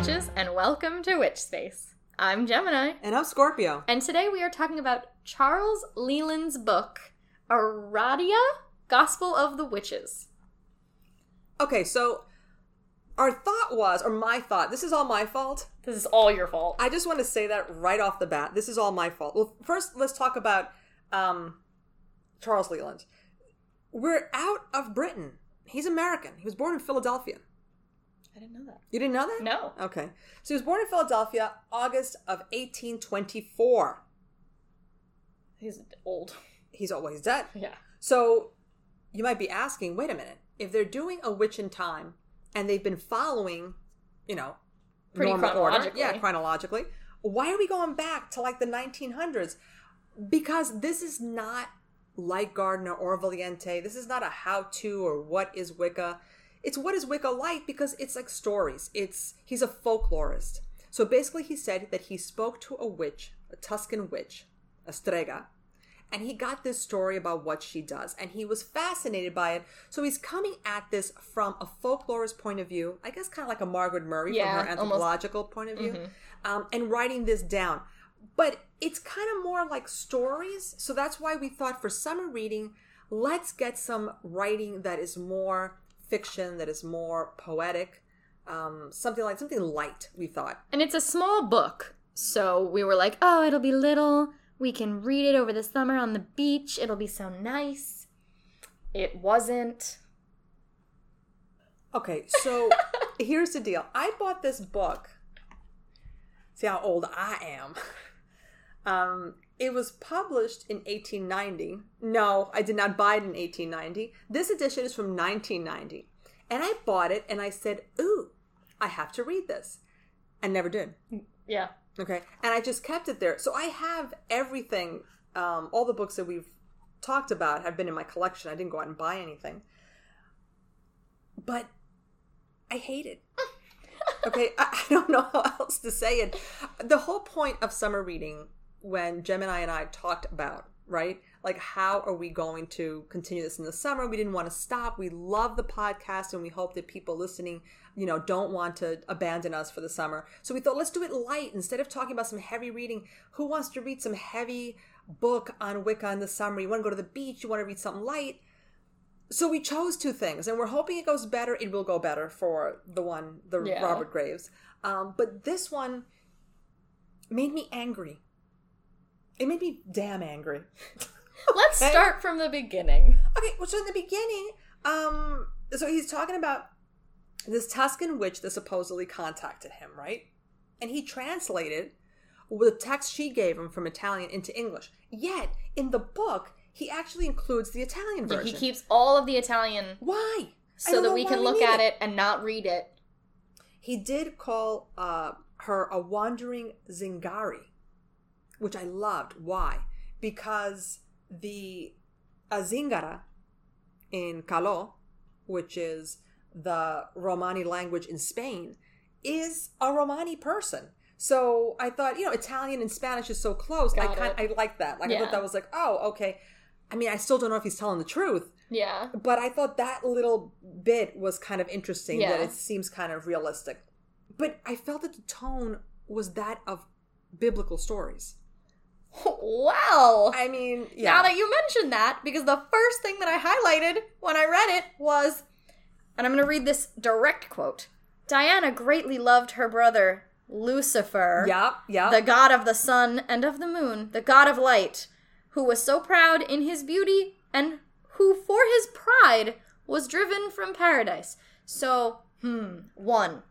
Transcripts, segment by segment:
Witches, and welcome to Witch Space. I'm Gemini, And I'm Scorpio. and today we are talking about Charles Leland's book, Aradia Gospel of the Witches. Okay, so our thought was, or my thought, this is all my fault. This is all your fault. I just want to say that right off the bat. This is all my fault. Well, first, let's talk about um, Charles Leland. We're out of Britain. He's American. He was born in Philadelphia. I didn't know that. You didn't know that? No. Okay. So he was born in Philadelphia, August of 1824. He's old. He's always dead. Yeah. So you might be asking, wait a minute, if they're doing a witch in time and they've been following, you know, Pretty normal order, chronologically. yeah, chronologically, why are we going back to like the 1900s? Because this is not like Gardner or Valiente. This is not a how-to or what is Wicca. It's what is Wicca like because it's like stories. It's he's a folklorist. So basically, he said that he spoke to a witch, a Tuscan witch, a strega, and he got this story about what she does and he was fascinated by it so he's coming at this from a folklorist point of view i guess kind of like a margaret murray Yeah, from her almost. anthropological point of view um, and writing this down but it's kind of more like stories so that's why we thought for summer reading let's get some writing that is more fiction that is more poetic um, something like something light we thought And it's a small book, so we were like, oh, it'll be little. We can read it over the summer on the beach. It'll be so nice. It wasn't. Okay, so here's the deal. I bought this book. See how old I am. Um, it was published in 1890. No, I did not buy it in 1890. This edition is from 1990. And I bought it and I said, Ooh, I have to read this. I never did. Yeah. Okay. And I just kept it there. So I have everything, um, all the books that we've talked about have been in my collection. I didn't go out and buy anything. But I hate it. okay. I, I don't know how else to say it. The whole point of summer reading, when Gemini and I talked about, right? Like, how are we going to continue this in the summer? We didn't want to stop. We love the podcast and we hope that people listening, you know, don't want to abandon us for the summer. So we thought, let's do it light. Instead of talking about some heavy reading, who wants to read some heavy book on Wicca in the summer? You want to go to the beach, you want to read something light. So we chose two things, and we're hoping it goes better. It will go better for the one, the Yeah. Robert Graves. Um, but this one made me angry. It made me damn angry. Let's Okay. start from the beginning. Okay, well, so in the beginning, um, so he's talking about this Tuscan witch that supposedly contacted him, right? And he translated the text she gave him from Italian into English. Yet in the book, he actually includes the Italian Yeah, version. he keeps all of the Italian Why? So that we can look at it and not read it. He did call uh, her a wandering Zingari, which I loved. Why? Because the Azingara in Calo, which is the Romani language in Spain, is a Romani person. So I thought, you know, Italian and Spanish is so close. I kind. I like that. Like I thought that was like, oh, okay. I mean, I still don't know if he's telling the truth, Yeah. but I thought that little bit was kind of interesting Yeah. that it seems kind of realistic. But I felt that the tone was that of biblical stories. Wow. I mean, yeah. Now that you mentioned that, because the first thing that I highlighted when I read it was, and I'm going to read this direct quote Diana greatly loved her brother, Lucifer, yeah, yeah. the god of the sun and of the moon, the god of light, who was so proud in his beauty and who for his pride was driven from paradise. So, hmm, one,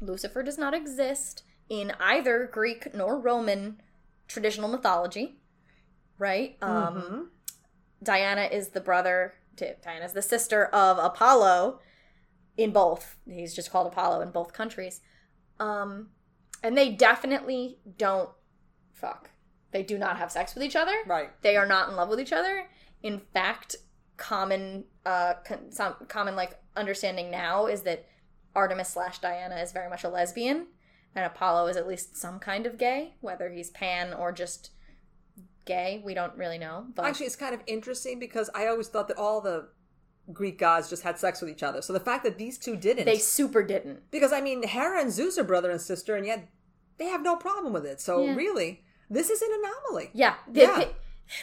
Lucifer does not exist in either Greek nor Roman traditional mythology, right? Um, Mhm. Diana is the brother to Diana's the sister of Apollo in both. He's just called Apollo in both countries. Um and they definitely don't fuck. They do not have sex with each other. Right. They are not in love with each other. In fact, common uh con- some common like understanding now is that Artemis slash Diana is very much a lesbian, and Apollo is at least some kind of gay, whether he's pan or just gay. We don't really know. But Actually, it's kind of interesting because I always thought that all the Greek gods just had sex with each other. So the fact that these two didn't, They super didn't. because I mean, Hera and Zeus are brother and sister, and yet they have no problem with it. So Yeah. really, this is an anomaly. Yeah. Yeah.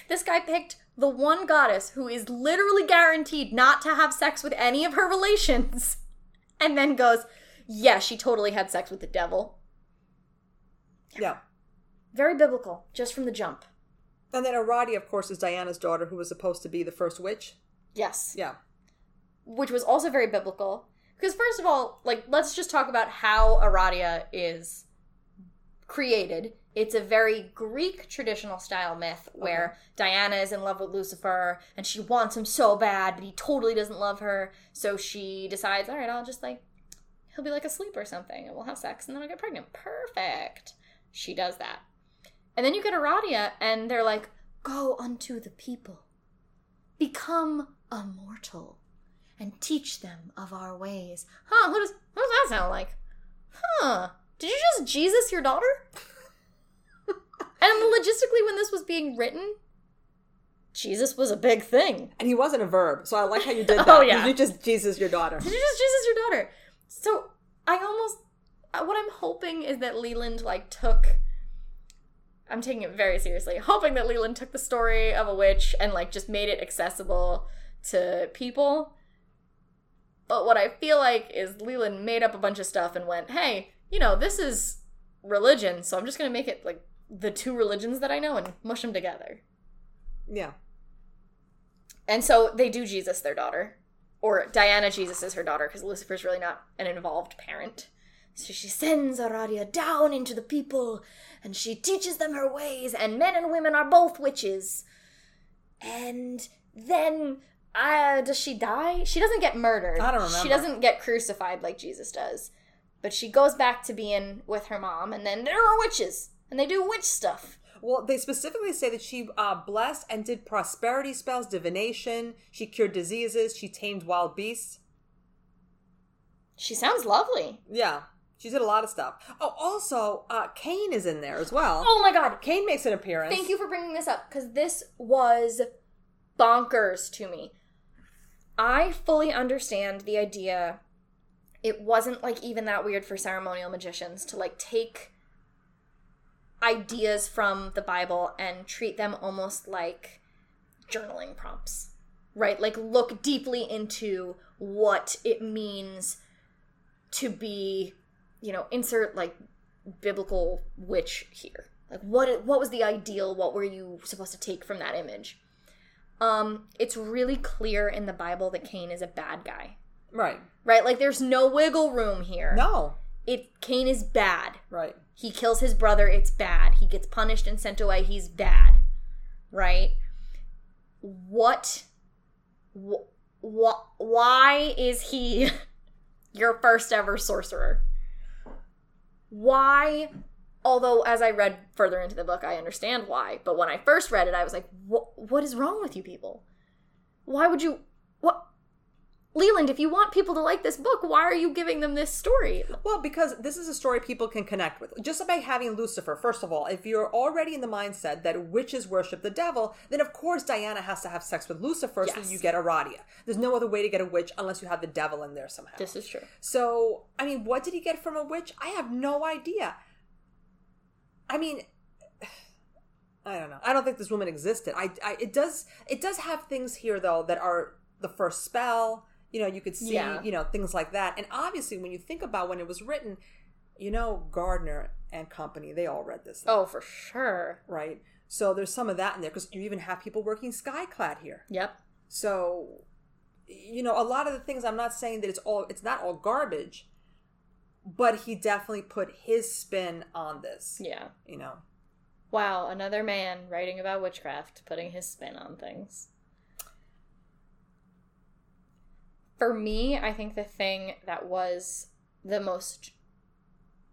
this guy picked the one goddess who is literally guaranteed not to have sex with any of her relations. And then goes, yeah, she totally had sex with the devil. Yeah. Very biblical, just from the jump. And then Aradia, of course, is Diana's daughter, who was supposed to be the first witch. Yes. Yeah. Which was also very biblical. Because, first of all, like, let's just talk about how Aradia is created. It's a very Greek traditional style myth where Diana is in love with Lucifer and she wants him so bad, but he totally doesn't love her. So she decides, all right, I'll just like, he'll be like asleep or something and we'll have sex and then I'll get pregnant. Perfect. She does that. And then you get Aradia and they're like, go unto the people, become a mortal, and teach them of our ways. Huh, who does, what does that sound like? Huh, did you just Jesus your daughter? and logistically, when this was being written, Jesus was a big thing. And he wasn't a verb, so I like how you did oh, that. Oh, yeah. You just Jesus your daughter. Did you just Jesus your daughter? So I almost Uh, what I'm hoping is that Leland like took. I'm taking it very seriously, hoping that Leland took the story of a witch and like just made it accessible to people. But what I feel like is Leland made up a bunch of stuff and went, "Hey, you know, this is religion, so I'm just gonna make it like the two religions that I know and mush them together." Yeah. And so they do Jesus their daughter. Or Diana Jesus is her daughter because Lucifer's really not an involved parent. So she sends Aradia down into the people and she teaches them her ways, and men and women are both witches. And then uh, does she die? She doesn't get murdered. I don't remember. She doesn't get crucified like Jesus does. But she goes back to being with her mom, and then there are witches, and they do witch stuff. Well, they specifically say that she uh, blessed and did prosperity spells, divination. She cured diseases. She tamed wild beasts. She sounds lovely. Yeah, she did a lot of stuff. Oh, also, uh, Cain is in there as well. Oh my god, Cain makes an appearance. Thank you for bringing this up because this was bonkers to me. I fully understand the idea. It wasn't like even that weird for ceremonial magicians to like take ideas from the Bible and treat them almost like journaling prompts, right? Like look deeply into what it means to be, you know, insert like biblical witch here. Like what what was the ideal? What were you supposed to take from that image? Um, it's really clear in the Bible that Cain is a bad guy. Right. Right? Like there's no wiggle room here. No. It Cain is bad. Right. He kills his brother, it's bad. He gets punished and sent away, he's bad. Right? What wh- wh- why is he your first ever sorcerer? Why although as I read further into the book I understand why, but when I first read it I was like what is wrong with you people? Why would you what Leland, if you want people to like this book, why are you giving them this story? Well, because this is a story people can connect with. Just by having Lucifer, first of all, if you're already in the mindset that witches worship the devil, then of course Diana has to have sex with Lucifer so you get Aradia. There's no other way to get a witch unless you have the devil in there somehow. This is true. So, I mean, what did he get from a witch? I have no idea. I mean, I don't know. I don't think this woman existed. I, I it does it does have things here though that are the first spell. You know, you could see, Yeah. you know, things like that. And obviously, when you think about when it was written, you know, Gardner and company, they all read this, Oh, for sure. right? So there's some of that in there because you even have people working skyclad here. Yep. So, you know, a lot of the things I'm not saying that it's all it's not all garbage, but he definitely put his spin on this. Yeah. You know. Wow, another man writing about witchcraft, putting his spin on things. For me, I think the thing that was the most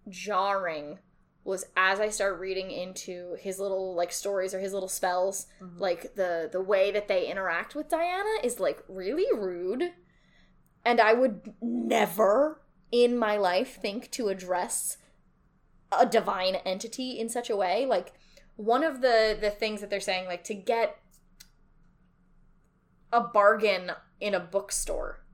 jarring was as I started reading into his little like stories or his little spells, mm-hmm. like the the way that they interact with Diana is like really rude. And I would never in my life think to address a divine entity in such a way like one of the the things that they're saying like to get a bargain in a bookstore.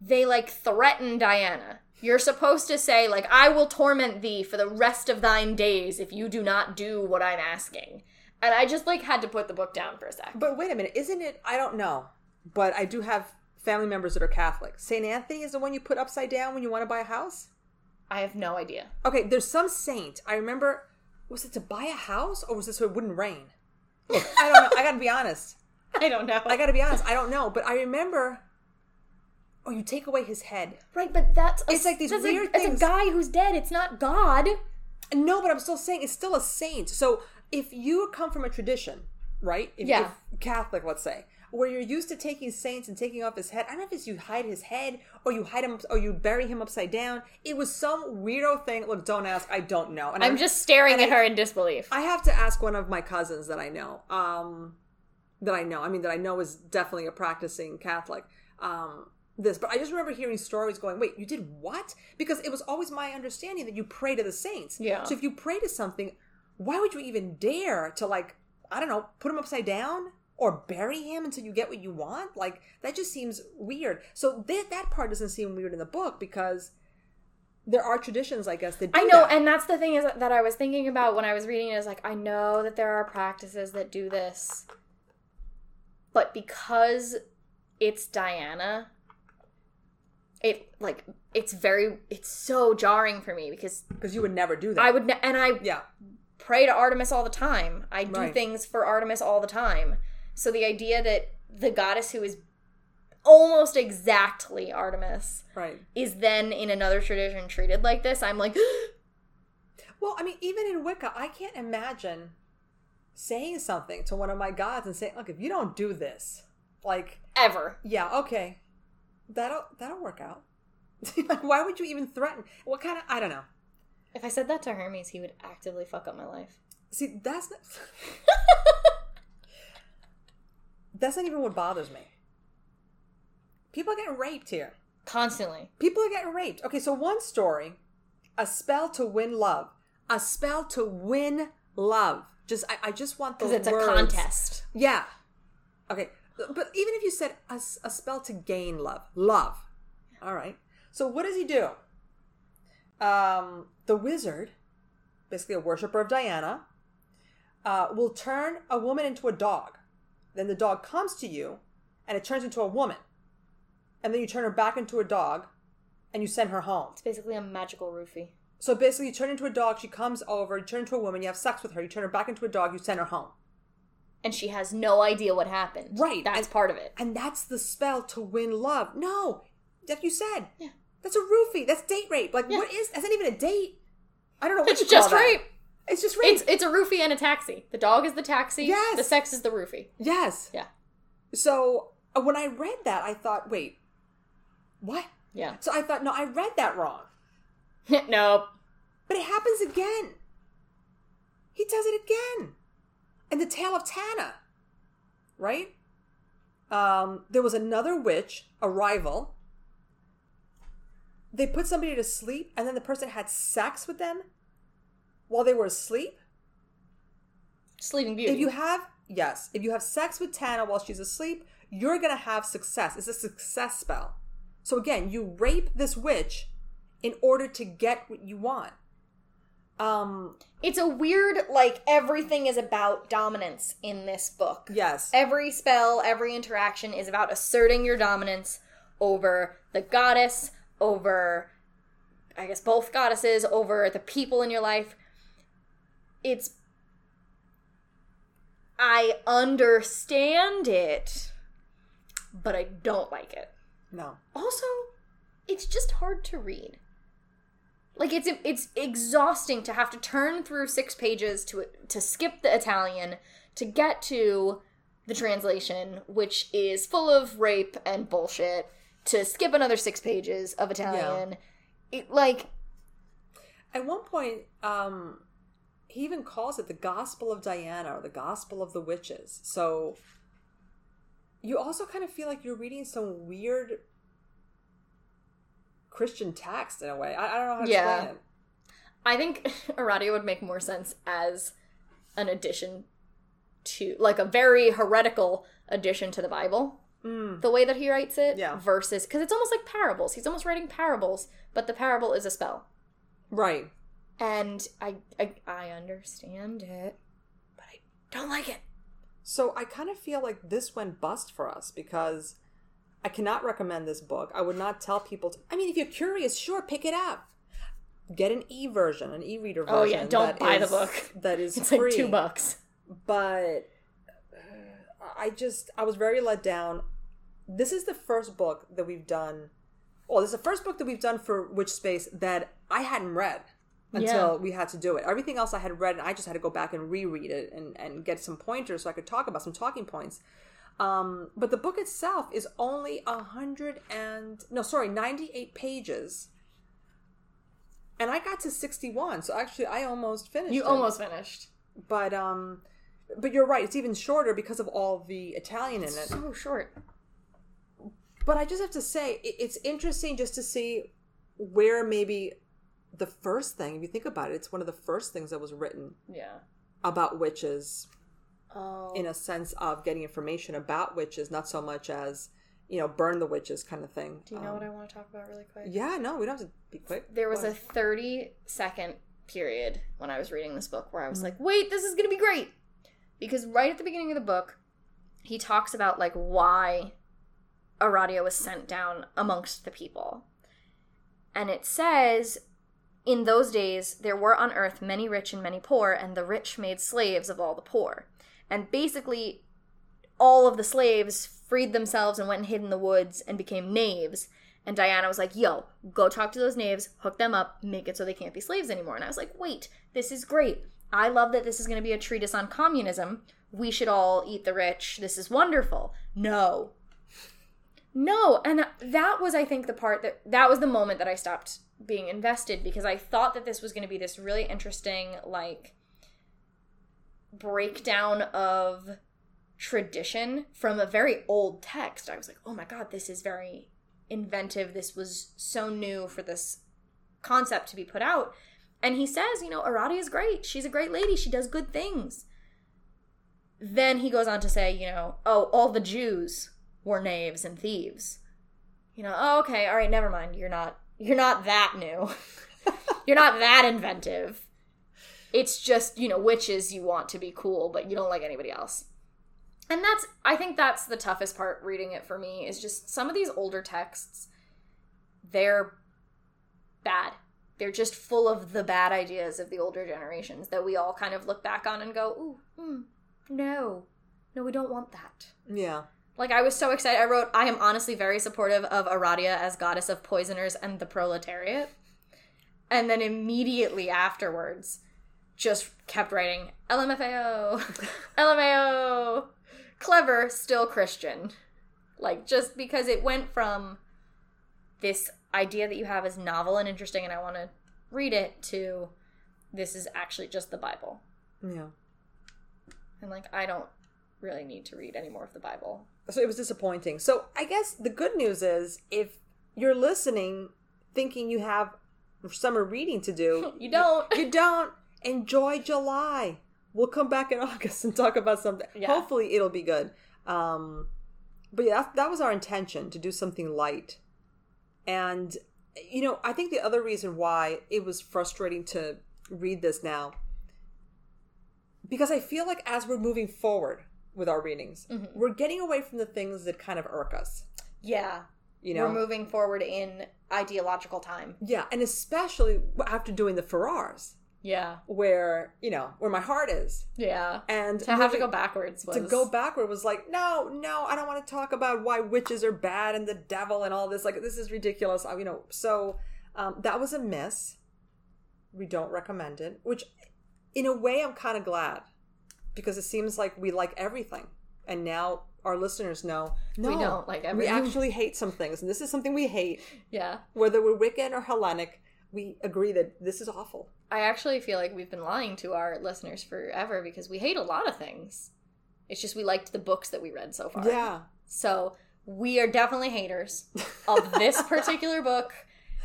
They like threaten Diana. You're supposed to say, like, I will torment thee for the rest of thine days if you do not do what I'm asking. And I just like had to put the book down for a sec. But wait a minute, isn't it? I don't know, but I do have family members that are Catholic. Saint Anthony is the one you put upside down when you want to buy a house. I have no idea. Okay, there's some saint. I remember. Was it to buy a house or was it so it wouldn't rain? Look, I don't know. I gotta be honest. I don't know. I gotta be honest. I don't know, but I remember. Oh, you take away his head. right, but that's a, It's like these weird a, It's a guy who's dead. It's not God. No, but I'm still saying it's still a saint. So if you come from a tradition, right? If, Yeah. if Catholic, let's say, where you're used to taking saints and taking off his head. I don't know if it's you hide his head or you hide him or you bury him upside down. It was some weirdo thing. Look, don't ask. I don't know. And I'm just staring at I- her in disbelief. I have to ask one of my cousins that I know. Um, that I know. I mean, that I know is definitely a practicing Catholic. Um, this, but I just remember hearing stories going, "Wait, you did what?" Because it was always my understanding that you pray to the saints. Yeah. So if you pray to something, why would you even dare to like, I don't know, put him upside down or bury him until you get what you want? Like that just seems weird. So that that part doesn't seem weird in the book because there are traditions, I guess, that do I know, that. and that's the thing is that I was thinking about when I was reading it. Is like I know that there are practices that do this, but because it's Diana, it like it's very it's so jarring for me because because you would never do that. I would ne- and I yeah. pray to Artemis all the time. I do Right. things for Artemis all the time. So the idea that the goddess who is almost exactly Artemis Right. is then in another tradition treated like this, I'm like, Well, I mean, even in Wicca, I can't imagine saying something to one of my gods and saying, "Look, if you don't do this, like, ever. yeah, okay, that'll that'll work out." Like, Why would you even threaten? What kind of? I don't know. If I said that to Hermes, he would actively fuck up my life. See, that's not. that's not even what bothers me. People are getting raped here. Constantly. People are getting raped. Okay, so one story, a spell to win love, a spell to win love. Just I, I just want those Because it's words. a contest. Yeah. Okay, but even if you said a spell to gain love, love. All right. So what does he do? Um, the wizard, basically a worshiper of Diana, uh, will turn a woman into a dog. Then the dog comes to you, and it turns into a woman. And then you turn her back into a dog, and you send her home. It's basically a magical roofie. So basically, you turn into a dog. She comes over. You turn into a woman. You have sex with her. You turn her back into a dog. You send her home. And she has no idea what happened. Right, That's and- part of it. And that's the spell to win love. No, like you said, Yeah. that's a roofie. That's date rape. Like Yeah. what is? That's not even a date. I don't know what It's just rape. It's just rape. It's it's a roofie and a taxi. The dog is the taxi. Yes. The sex is the roofie. yes. Yeah. So uh, when I read that, I thought, wait, what? Yeah. So I thought, no, I read that wrong. nope. But it happens again. He does it again. In the tale of Tana. Right? Um, there was another witch, a rival. They put somebody to sleep, and then the person had sex with them while they were asleep. Sleeping Beauty. If you have, yes, if you have sex with Tana while she's asleep, you're to have success. It's a success spell. So again, you rape this witch in order to get what you want. Um, it's a weird like everything is about dominance in this book. yes. Every spell, every interaction is about asserting your dominance over the goddess, over I guess both goddesses, over the people in your life. It's I understand it, but I don't like it. No. Also, it's just hard to read. Like it's it's exhausting to have to turn through six pages to to skip the Italian to get to the translation, which is full of rape and bullshit. To skip another six pages of Italian, it like At one point, um, he even calls it the Gospel of Diana or the Gospel of the Witches. So you also kind of feel like you're reading some weird Christian text in a way. I, I don't know how to Yeah. explain it. I think Aradia would make more sense as an addition to like a very heretical addition to the Bible. Mm. The way that he writes it, Yeah. versus because it's almost like parables. He's almost writing parables, but the parable is a spell. Right. And I, I, I understand it, but I don't like it. So I kind of feel like this went bust for us because I cannot recommend this book. I would not tell people. To, I mean, if you're curious, sure, pick it up. Get an e version, an e reader version. Oh, yeah, don't buy the book. That is It's free. like two bucks. But uh, I just I was very let down. This is the first book that we've done. Well, this is the first book that we've done for Witch Space that I hadn't read until Yeah. we had to do it. Everything else I had read, and I just had to go back and reread it and, and get some pointers so I could talk about some talking points. Um, but the book itself is only a hundred and no, sorry, ninety eight pages, and I got to sixty one. So actually, I almost finished. You it almost finished. but um but you're right it's even shorter because of all the italian in it So short. but i just have to say it's interesting just to see where maybe the first thing if you think about it it's one of the first things that was written Yeah. about witches Oh. in a sense of getting information about witches not so much as you know burn the witches kind of thing Do you know Um, what I want to talk about really quick? yeah no we don't have to be quick There was a 30 second period when I was reading this book where I was Mm-hmm. like, wait, this is going to be great. Because right at the beginning of the book, he talks about like why Aradia was sent down amongst the people. And it says, in those days, there were on earth many rich and many poor, and the rich made slaves of all the poor. And basically, all of the slaves freed themselves and went and hid in the woods and became knaves. And Diana was like, yo, go talk to those knaves, hook them up, make it so they can't be slaves anymore. And I was like, wait, this is great. I love that this is going to be a treatise on communism. We should all eat the rich. This is wonderful. No. No. And that was, I think, the part that, that was the moment that I stopped being invested because I thought that this was going to be this really interesting, like, breakdown of tradition from a very old text. I was like, oh my god, this is very inventive. This was so new for this concept to be put out. And he says, you know, Aradia is great. She's a great lady. She does good things. Then he goes on to say, you know, oh, all the Jews were knaves and thieves. You know, oh, okay, all right, never mind. You're not you're not that new. you're not that inventive. It's just, you know, witches you want to be cool, but you don't like anybody else. And that's I think that's the toughest part reading it for me is just some of these older texts they're bad. They're just full of the bad ideas of the older generations that we all kind of look back on and go, "Ooh, hmm, no. No, we don't want that." yeah Like I was so excited. I wrote, "I am honestly very supportive of Aradia as goddess of poisoners and the proletariat." And then immediately afterwards, just kept writing LMFAO, LMAO, clever, still Christian. Like just because it went from this idea that you have is novel and interesting, and I want to read it to this is actually just the Bible. yeah And like I don't really need to read any more of the Bible. so it was disappointing. So I guess the good news is if you're listening thinking you have summer reading to do, You don't. you don't enjoy July. We'll come back in August and talk about something. Yeah. Hopefully it'll be good. Um but yeah, that, that was our intention to do something light. And you know, I think the other reason why it was frustrating to read this now because I feel like as we're moving forward with our readings, Mm-hmm. we're getting away from the things that kind of irk us. Yeah. You know, We're moving forward in ideological time. yeah, and especially after doing the Farrars, Yeah. where you know where my heart is, Yeah. and To have to go backwards was to go backward was like, no, no, I don't want to talk about why witches are bad and the devil and all this. Like, this is ridiculous. I- You know, so um, that was a miss. We don't recommend it. Which, in a way, I'm kind of glad because it seems like we like everything, and now our listeners know no, We don't like We actually hate some things, and this is something we hate. Yeah. Whether we're Wiccan or Hellenic, we agree that this is awful. I actually feel like we've been lying to our listeners forever because we hate a lot of things. It's just we liked the books that we read so far. Yeah. So we are definitely haters of this particular book,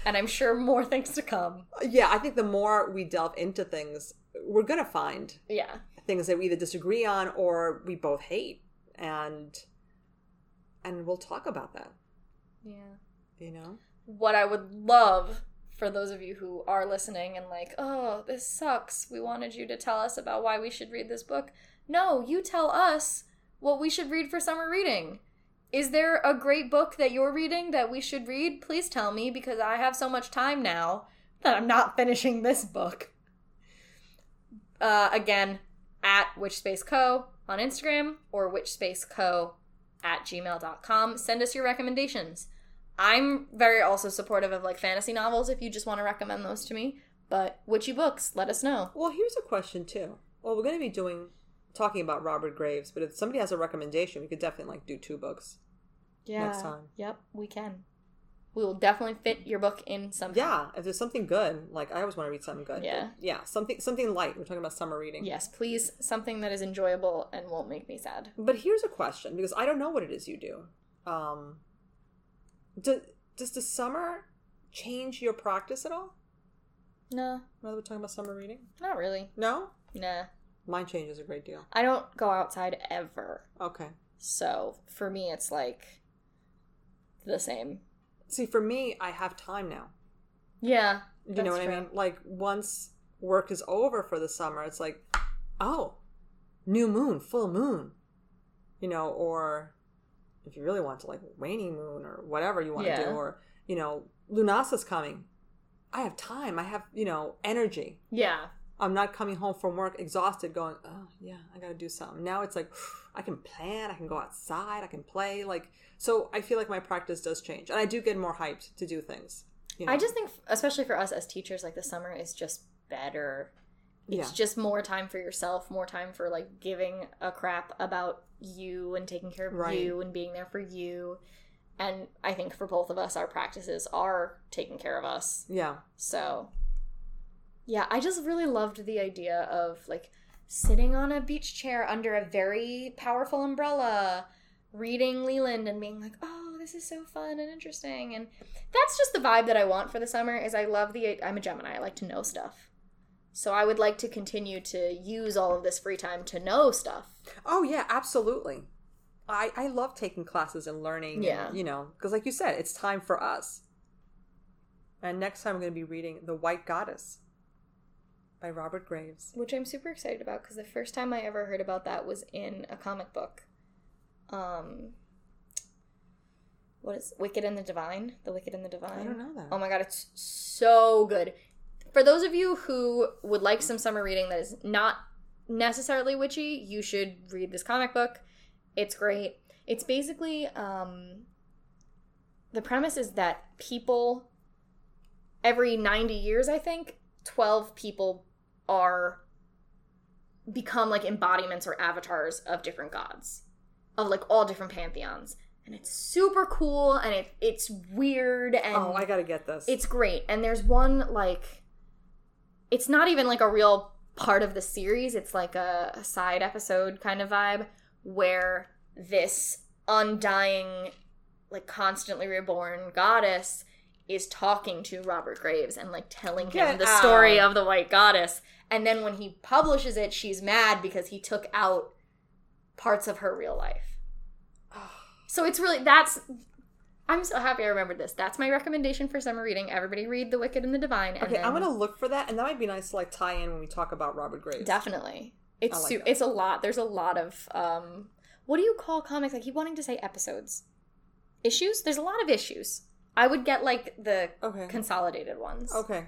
and I'm sure more things to come. Yeah, I think the more we delve into things, we're going to find Yeah. things that we either disagree on or we both hate. And and we'll talk about that. Yeah. You know? What I would love for those of you who are listening and like, oh, this sucks. We wanted you to tell us about why we should read this book. No, you tell us what we should read for summer reading. Is there a great book that you're reading that we should read? Please tell me because I have so much time now that I'm not finishing this book. Uh, again, at witchspaceco on Instagram or witchspaceco at gmail.com. Send us your recommendations. I'm very also supportive of like fantasy novels if you just want to recommend those to me. But witchy books, let us know. Well, here's a question too. Well, we're going to be doing talking about Robert Graves, but if somebody has a recommendation, we could definitely like do two books. Yeah. Next time. Yep, we can. We will definitely fit your book in somehow. Yeah, if there's something good, like I always want to read something good. Yeah. yeah, something something light. We're talking about summer reading. Yes, please, something that is enjoyable and won't make me sad. But here's a question because I don't know what it is you do. Um, do, does the summer change your practice at all? No, Now we're talking about summer reading, not really. no. Nah. Mine changes a great deal. I don't go outside ever. Okay. So for me, it's like the same. See, for me, I have time now. Yeah. You know what I mean? Like once work is over for the summer, it's like, oh, new moon, full moon. You know, or if you really want to, like waning moon or whatever you want to do, or you know, Lunasa's coming. I have time. I have you know energy. Yeah. I'm not coming home from work exhausted, going, oh yeah, I got to do something. Now it's like I can plan, I can go outside, I can play. Like so, I feel like my practice does change, and I do get more hyped to do things. You know? I just think, especially for us as teachers, like the summer is just better. It's Yeah. just more time for yourself, more time for like giving a crap about you and taking care of Right. you and being there for you. And I think for both of us, our practices are taking care of us. yeah. So, yeah, I just really loved the idea of like sitting on a beach chair under a very powerful umbrella, reading Leland and being like, "Oh, this is so fun and interesting." And that's just the vibe that I want for the summer. Is I love the I'm a Gemini. I like to know stuff. So I would like to continue to use all of this free time to know stuff. Oh yeah, absolutely. I I love taking classes and learning. and, Yeah. you know, because like you said, it's time for us. And next time I'm going to be reading The White Goddess by Robert Graves. which I'm super excited about because the first time I ever heard about that was in a comic book. Um, what is Wicked and the Divine? The Wicked and the Divine. I don't know that. Oh my god, it's so good. For those of you who would like some summer reading that is not necessarily witchy, you should read this comic book. It's great. It's basically um the premise is that people every 90 years, I think, 12 people are become like embodiments or avatars of different gods of like all different pantheons and it's super cool and it it's weird and oh, I got to get this. it's great. And there's one like it's not even like a real part of the series. It's like a, a side episode kind of vibe where this undying, like constantly reborn goddess is talking to Robert Graves and like telling him Get the story of the white goddess. And then when he publishes it, she's mad because he took out parts of her real life. So it's really that's I'm so happy I remembered this. That's my recommendation for summer reading. Everybody read The Wicked and the Divine. And okay, then I'm to look for that, and that might be nice to like tie in when we talk about Robert Graves. definitely. It's like su- it's a lot. There's a lot of um what do you call comics? I keep wanting to say episodes. Issues? There's a lot of issues. I would get like the Okay. consolidated ones. Okay.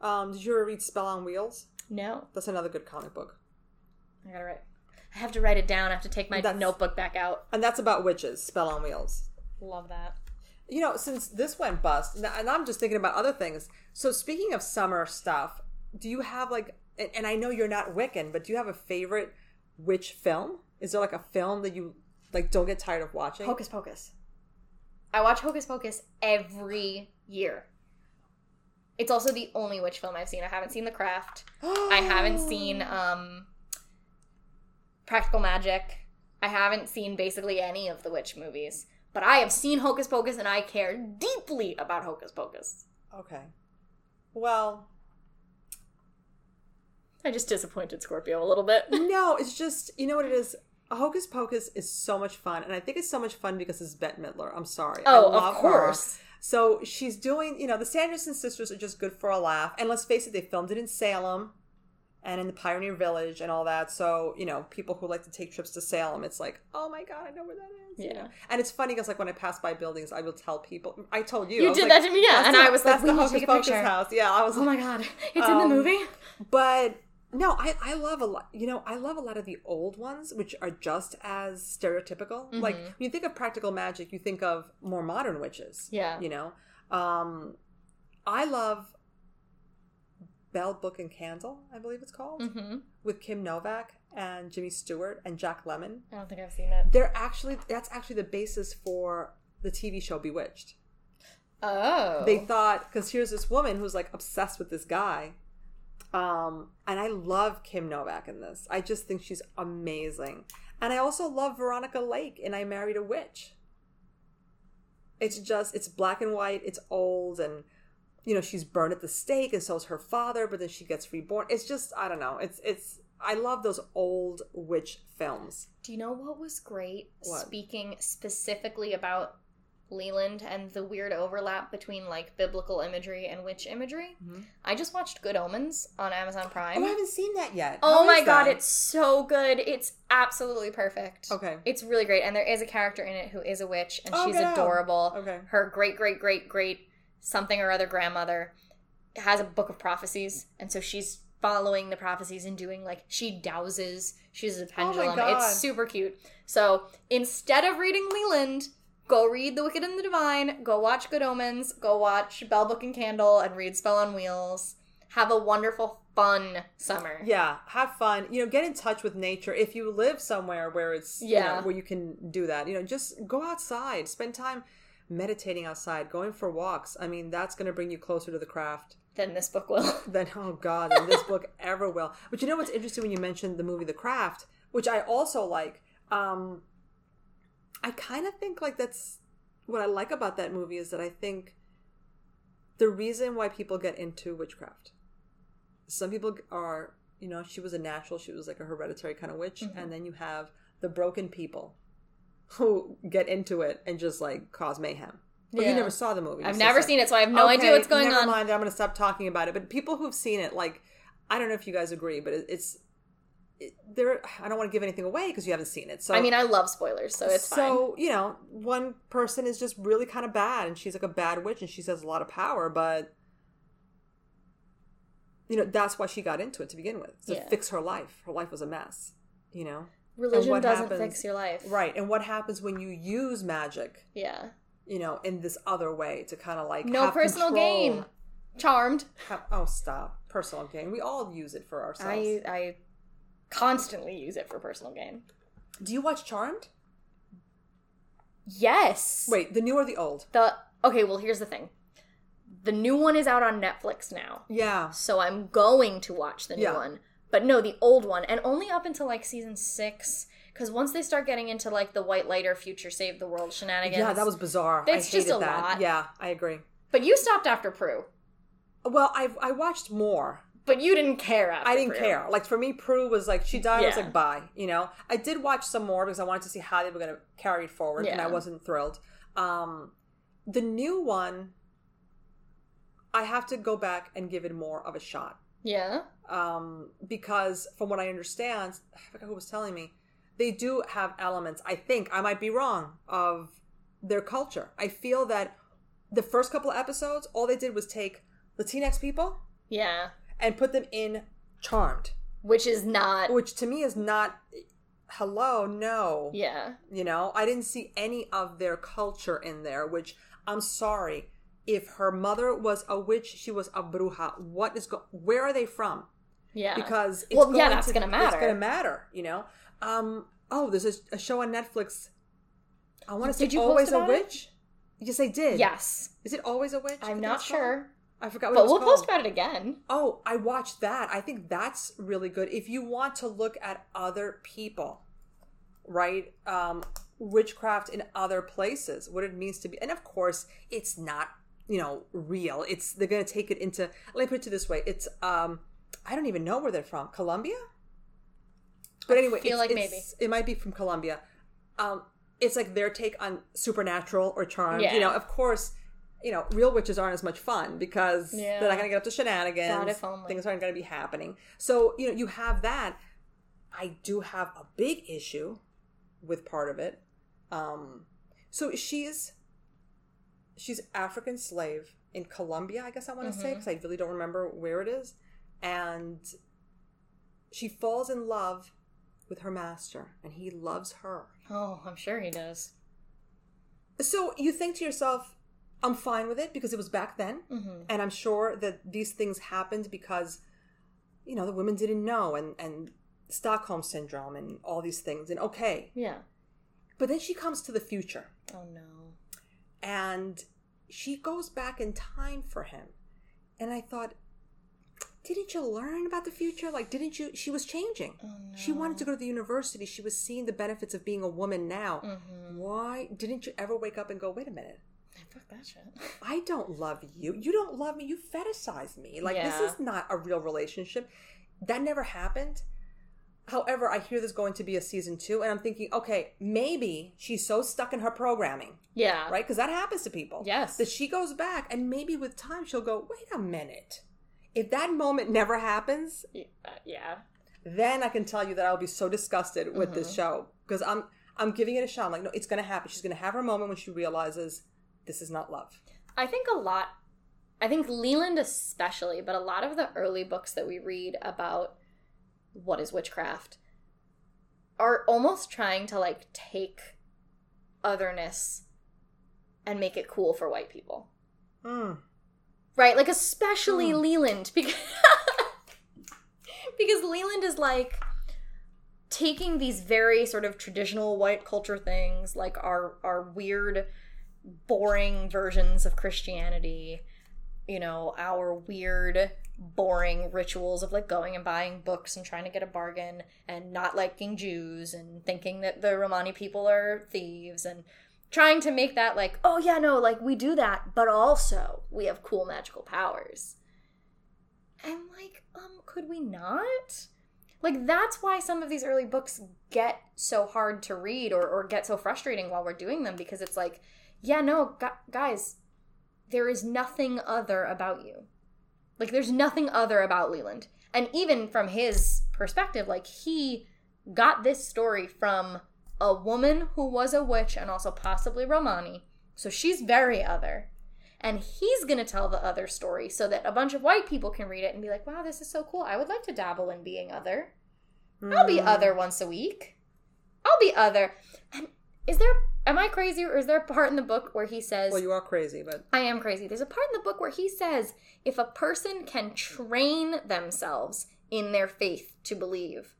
Um, did you ever read Spell on Wheels? No. That's another good comic book. I gotta write I have to write it down. I have to take my That's- notebook back out. And that's about witches, Spell on Wheels. Love that. You know, since this went bust, and I'm just thinking about other things. So, speaking of summer stuff, do you have like, and and I know you're not Wiccan, but do you have a favorite witch film? Is there like a film that you like don't get tired of watching? Hocus Pocus. I watch Hocus Pocus every year. It's also the only witch film I've seen. I haven't seen The Craft. I haven't seen um Practical Magic. I haven't seen basically any of the witch movies. But I have seen Hocus Pocus and I care deeply about Hocus Pocus. Okay. Well, I just disappointed Scorpio a little bit. no, it's just you know what it is. Hocus Pocus is so much fun, and I think it's so much fun because it's Bette Midler. I'm sorry. Oh, of course. Her. So she's doing, you know, the Sanderson sisters are just good for a laugh. And let's face it, they filmed it in Salem and in the Pioneer Village and all that. So, you know, people who like to take trips to Salem, it's like, oh my God, I know where that is. you Yeah. know? And it's funny because, like, when I pass by buildings, I will tell people. I told you. You did like, that to me, yeah. "That's And the- I was like, that's the Hocus Pocus house. Yeah, I was Oh my god, it's in the Um, movie. but no, I, I love a lot. You know, I love a lot of the old ones, which are just as stereotypical. Like Mm-hmm. when you think of practical magic, you think of more modern witches. Yeah. You know, um, I love Bell Book and Candle, I believe it's called, Mm-hmm. with Kim Novak and Jimmy Stewart and Jack Lemmon. I don't think I've seen it. They're actually that's actually the basis for the TV show Bewitched. Oh, they thought because here's this woman who's like obsessed with this guy um and i love kim novak in this i just think she's amazing and i also love veronica lake in i married a witch it's just it's black and white it's old and you know she's burned at the stake and so is her father but then she gets reborn it's just i don't know it's it's i love those old witch films Do you know what was great? What? Speaking specifically about Leland and the weird overlap between like biblical imagery and witch imagery. Mhm. I just watched Good Omens on Amazon Prime. oh i haven't seen that yet Oh my god, that? it's so good. It's absolutely perfect. okay It's really great. And there is a character in it who is a witch and Oh, she's get out. adorable. okay Her great great great great something or other grandmother has a book of prophecies and so she's following the prophecies and doing like she douses. She's a oh pendulum. Oh It's super cute. So instead of reading Leland, go read The Wicked and the Divine, go watch Good Omens, go watch Bell Book and Candle and read Spell on Wheels. Have a wonderful, fun summer. yeah have fun you know get in touch with nature if you live somewhere where it's you know, Yeah. where you can do that you know just go outside spend time meditating outside going for walks i mean that's going to bring you closer to the craft Than this book will. than oh god than this book ever will but you know what's interesting when you mentioned the movie the craft which i also like um i kind of think like that's what i like about that movie is that i think the reason why people get into witchcraft some people are you know she was a natural she was like a hereditary kind of witch Mhm. and then you have the broken people who get into it and just like cause mayhem but Yeah. you never saw the movie I've you never seen it, so I have no idea what's going never on. mind. I'm going to stop talking about it. But people who've seen it, like, I don't know if you guys agree, but it, it's it, there. I don't want to give anything away because you haven't seen it. So I mean, I love spoilers, so it's fine. so you know, one person is just really kind of bad, and she's like a bad witch, and she has a lot of power, but you know that's why she got into it to begin with to Yeah. fix her life. Her life was a mess. You know, Religion what doesn't happens- fix your life. right? And what happens when you use magic? Yeah. You know, in this other way to kind of like No have personal control. gain. Charmed. Have- oh, stop. Personal gain. We all use it for ourselves. I I constantly use it for personal gain. Do you watch Charmed? Yes. Wait, the new or the old? The okay. Well, here's the thing. The new one is out on Netflix now, Yeah. so I'm going to watch the new Yeah. one. But no, the old one, and only up until like season six. Because once they start getting into like the white lighter future save the world shenanigans, Yeah, that was bizarre. It's I just a that. lot. Yeah, I agree. But you stopped after Prue, Well, I I watched more. but you didn't care after. I didn't Prue. care. Like for me, Prue was like she died. I was like bye. You know, I did watch some more because I wanted to see how they were going to carry it forward, and I wasn't thrilled. Um, the new one, I have to go back and give it more of a shot. Yeah. Um, because from what I understand, I forgot who was telling me, they do have elements. I think I might be wrong of their culture. I feel that the first couple of episodes, all they did was take Latinx people Yeah. and put them in Charmed, Which is not. which to me is not. Hello, no. Yeah. You know, I didn't see any of their culture in there, which I'm sorry. If her mother was a witch, she was a bruja. What is go? Where are they from? Yeah. because it's Well, yeah, going that's to, gonna It's matter. going to matter, you know. Um. Oh, there's a, a show on Netflix. I want to say you always a about it? witch. Yes, I did. yes. Is it always a witch? I'm not it's called? sure. I forgot what But it was we'll called. post about it again. Oh, I watched that. I think that's really good. If you want to look at other people, right? Um, witchcraft in other places, what it means to be, and of course, it's not you know real. It's they're going to take it into. Let me put it this way: it's um, I don't even know where they're from. Colombia. But anyway, I feel it's- like it's- it might be from Colombia. Um, it's like their take on supernatural or charm. Yeah. You know, of course, you know, real witches aren't as much fun because Yeah. they're not going to get up to shenanigans. God, if only. Things aren't going to be happening. So you know, you have that. I do have a big issue with part of it. Um, so she's she's African slave in Colombia, I guess I want to Mm-hmm. say, because I really don't remember where it is, and she falls in love with her master, and he loves her. Oh, I'm sure he does. So you think to yourself, I'm fine with it because it was back then, Mm-hmm. and I'm sure that these things happened because, you know, the women didn't know, and and Stockholm syndrome, and all these things, and okay, Yeah. but then she comes to the future. Oh no. and she goes back in time for him and i thought didn't you learn about the future like didn't you she was changing Oh no. she wanted to go to the university she was seeing the benefits of being a woman now Mm-hmm. why didn't you ever wake up and go wait a minute Fuck that shit. i don't love you you don't love me you fetishize me like this is not a real relationship that never happened however i hear there's going to be a season two and i'm thinking okay maybe she's so stuck in her programming Yeah. right? Because that happens to people. Yes. That she goes back, and maybe with time she'll go, wait a minute. If that moment never happens, Y- uh, yeah. then I can tell you that I'll be so disgusted with Mm-hmm. this show because I'm I'm giving it a shot. I'm like, no, it's gonna happen. She's gonna have her moment when she realizes this is not love. I think a lot, I think Leland especially, but a lot of the early books that we read about what is witchcraft are almost trying to like take otherness and make it cool for white people. Mm. Right? Like, especially Hmm. Leland, because, because Leland is like taking these very sort of traditional white culture things, like our, our weird, boring versions of Christianity, you know, our weird, boring rituals of like going and buying books and trying to get a bargain and not liking Jews and thinking that the Romani people are thieves and trying to make that like, oh yeah, no, like we do that, but also we have cool magical powers. And like, um, could we not? Like that's why some of these early books get so hard to read or, or get so frustrating while we're doing them because it's like, yeah, no, gu- guys, there is nothing other about you. Like there's nothing other about Leland. And even from his perspective, like he got this story from a woman who was a witch and also possibly Romani. So she's very other. And he's going to tell the other story so that a bunch of white people can read it and be like, wow, this is so cool. I would like to dabble in being other. I'll be Mm. other once a week. I'll be other. And is there, am I crazy or is there a part in the book where he says, Well, you are crazy, but I am crazy. There's a part in the book where he says if a person can train themselves in their faith to believe,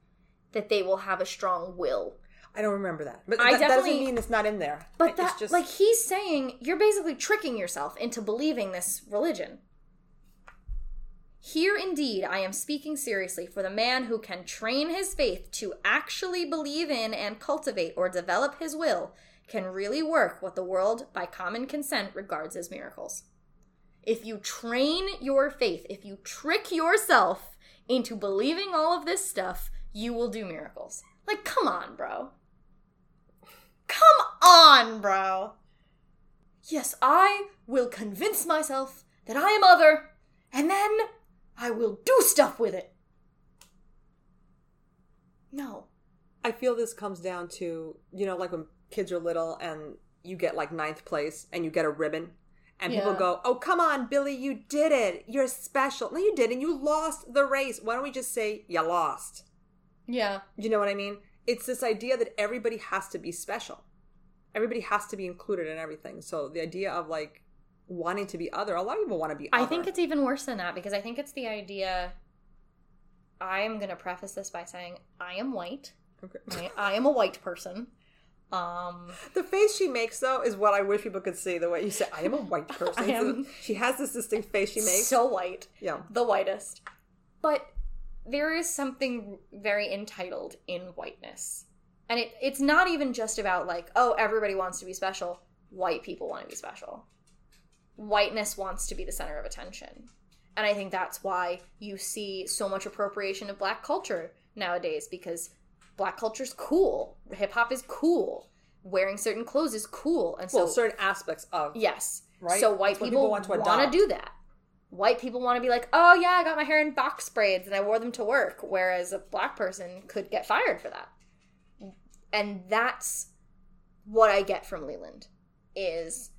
that they will have a strong will. I don't remember that. But I that, that doesn't mean it's not in there. But It's that, just like, he's saying you're basically tricking yourself into believing this religion. Here indeed, I am speaking seriously for the man who can train his faith to actually believe in and cultivate or develop his will, can really work what the world, by common consent, regards as miracles. If you train your faith, if you trick yourself into believing all of this stuff, you will do miracles. Like, come on, bro. Come on, bro. Yes, I will convince myself that I am other, and then I will do stuff with it. No. I feel this comes down to you know like when kids are little and you get like ninth place and you get a ribbon and people go oh come on billy you did it you're special no you didn't you lost the race why don't we just say you lost Yeah. you know what i mean it's this idea that everybody has to be special everybody has to be included in everything so the idea of like wanting to be other a lot of people want to be I think it's even worse than that because I think it's the idea. I am going to preface this by saying I am white. Okay. I, I am a white person. Um, The face she makes, though, is what I wish people could see. The way you say, "I am a white person." Am- She has this distinct face she makes. so white. yeah, the whitest. But there is something very entitled in whiteness. And it, it's not even just about like, oh, everybody wants to be special. White people want to be special. Whiteness wants to be the center of attention. And I think that's why you see so much appropriation of black culture nowadays because black culture's cool. Hip hop is cool. Wearing certain clothes is cool. And so well, certain aspects of Yes. Right? So white people, people want to adopt. do that. White people want to be like, oh yeah, I got my hair in box braids and I wore them to work, whereas a black person could get fired for that. And that's what I get from Leland is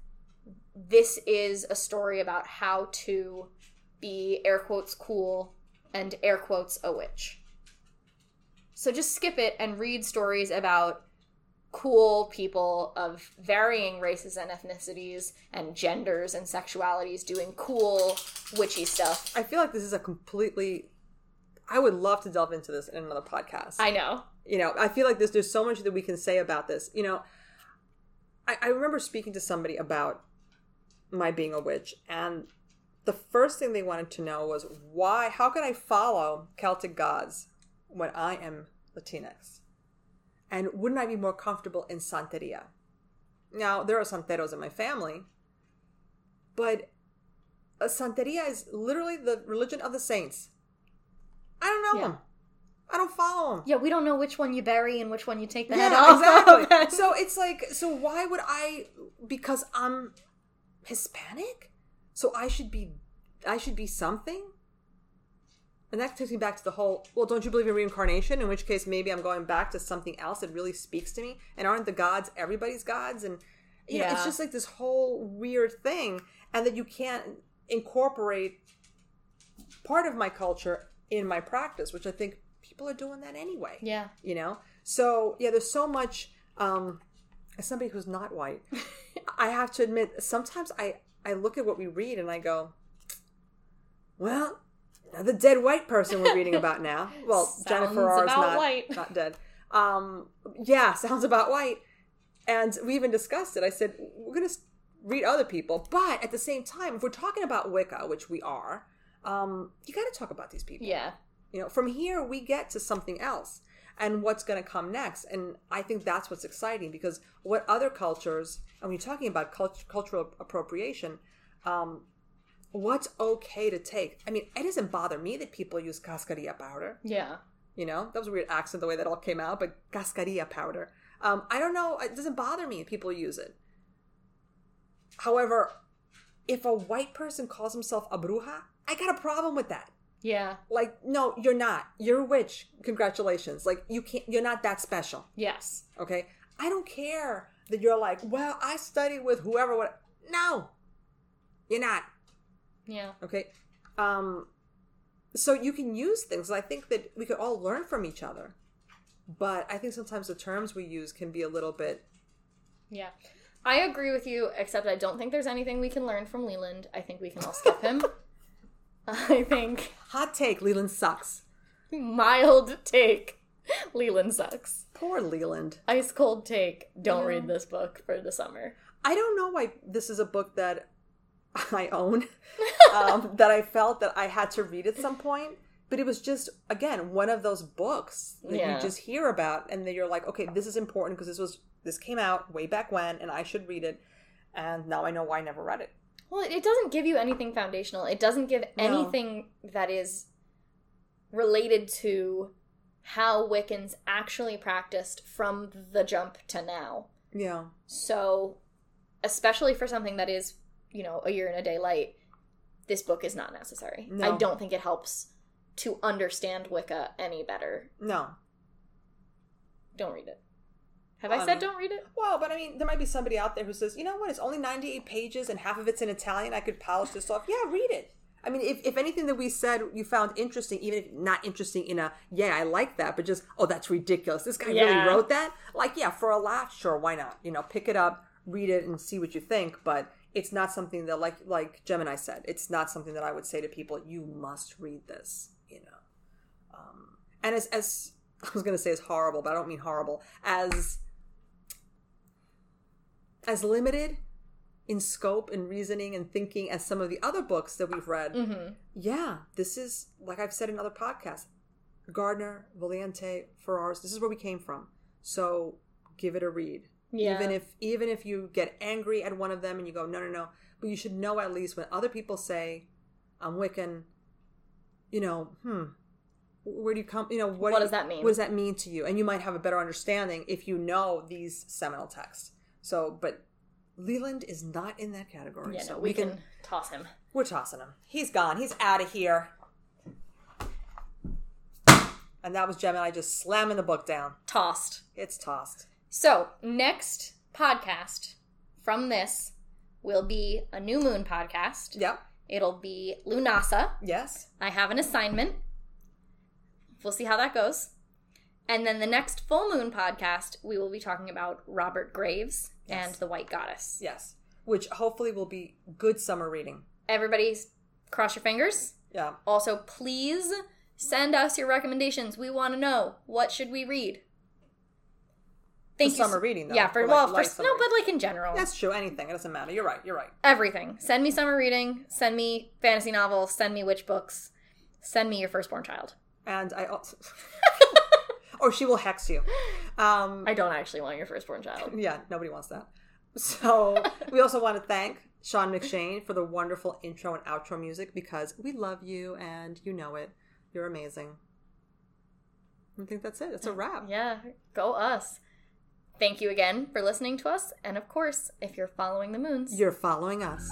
this is a story about how to be air quotes cool and air quotes a witch. So just skip it and read stories about cool people of varying races and ethnicities and genders and sexualities doing cool witchy stuff. I feel like this is a completely. I would love to delve into this in another podcast. I know. you know, I feel like there's there's so much that we can say about this. You know, I, I remember speaking to somebody about my being a witch, and the first thing they wanted to know was why? How can I follow Celtic gods when I am Latinx? And wouldn't I be more comfortable in Santeria? Now there are Santeros in my family, but Santeria is literally the religion of the saints. I don't know Yeah. them. I don't follow them. Yeah, we don't know which one you bury and which one you take the head off. exactly. of. so it's like, so why would I? Because I'm Hispanic, so I should be, I should be something. And that takes me back to the whole. Well, don't you believe in reincarnation? In which case, maybe I'm going back to something else that really speaks to me. And aren't the gods everybody's gods? And you know, it's just like this whole weird thing, and that you can't incorporate part of my culture in my practice, which I think people are doing that anyway yeah. you know so yeah there's so much um as somebody who's not white i have to admit sometimes i i look at what we read and i go well another dead white person we're reading about now well Sounds jennifer Farrar's about not white. not dead um yeah sounds about white and we even discussed it i said we're gonna read other people but at the same time if we're talking about wicca which we are um you got to talk about these people Yeah. you know, from here we get to something else and what's going to come next. And I think that's what's exciting because what other cultures, and when you're talking about cult- cultural appropriation, um, what's okay to take? I mean, it doesn't bother me that people use cascarilla powder. Yeah. You know, that was a weird accent the way that all came out, but cascarilla powder. Um, I don't know. It doesn't bother me if people use it. However, if a white person calls himself a bruja, I got a problem with that. Yeah. Like, no, you're not. You're a witch. Congratulations. Like, you can't. You're not that special. Yes. Okay. I don't care that you're like, well, I studied with whoever. What? No, you're not. Yeah. Okay. Um. So you can use things. I think that we could all learn from each other, but I think sometimes the terms we use can be a little bit. Yeah. I agree with you, except I don't think there's anything we can learn from Leland. I think we can all skip him. I think Hot take: Leland sucks. mild take. Leland sucks. Poor Leland. Ice cold take. Don't read this book for the summer. I don't know why this is a book that I own, um, that I felt that I had to read at some point. But it was just again one of those books that Yeah. you just hear about, and then you're like, okay, this is important because this was this came out way back when, and I should read it. And now I know why I never read it. Well, it doesn't give you anything foundational. It doesn't give No. anything that is related to how Wiccans actually practiced from the jump to now. Yeah, So, especially for something that is, you know, a year and a day late, this book is not necessary. No. I don't think it helps to understand Wicca any better. no. Don't read it. Have I said Um, don't read it? Well, but I mean, there might be somebody out there who says, you know what, it's only 98 pages and half of it's in Italian. I could polish this off. Yeah, read it. I mean, if, if anything that we said you found interesting, even if not interesting in a, yeah, I like that, but just, oh, that's ridiculous. This guy Yeah. really wrote that? Like, yeah, for a laugh, sure, why not? You know, pick it up, read it, and see what you think. But it's not something that, like, like Gemini said, it's not something that I would say to people, you must read this, you know. Um, and as, as, I was going to say as horrible, but I don't mean horrible, as as limited in scope and reasoning and thinking as some of the other books that we've read. Mm-hmm. Yeah, this is like I've said in other podcasts. Gardner, Valiente, Farrars, this is where we came from. So give it a read. Yeah. Even if even if you get angry at one of them and you go, no, no, no. But you should know at least when other people say, I'm Wiccan, you know, hmm, where do you come? You know, what, What do does that mean? What does that mean to you? And you might have a better understanding if you know these seminal texts. So, but Leland is not in that category. Yeah, so no, we, can, toss him. We're tossing him. He's gone. He's out of here. And that was Gemini just slamming the book down. Tossed. It's tossed. So, next podcast from this will be a new moon podcast. Yep. It'll be Lunasa. Yes. I have an assignment. We'll see how that goes. And then the next full moon podcast, we will be talking about Robert Graves and the White Goddess. Yes. Which hopefully will be good summer reading. Everybody, cross your fingers. Yeah. Also, please send us your recommendations. We want to know what should we read. Thank For you. summer reading, though. Yeah, for, For, like, well, for no, reading. but like in general, That's true. Anything. It doesn't matter. You're right. You're right. everything. Send me summer reading. Send me fantasy novels. Send me witch books. Send me your firstborn child. And I also. or she will hex you. Um, I don't actually want your firstborn child. yeah, nobody wants that. So we also want to thank Sean McShane for the wonderful intro and outro music because we love you and you know it. You're amazing. I think that's it. It's a wrap. Yeah, go us. Thank you again for listening to us. And of course, if you're following the moons, You're following us.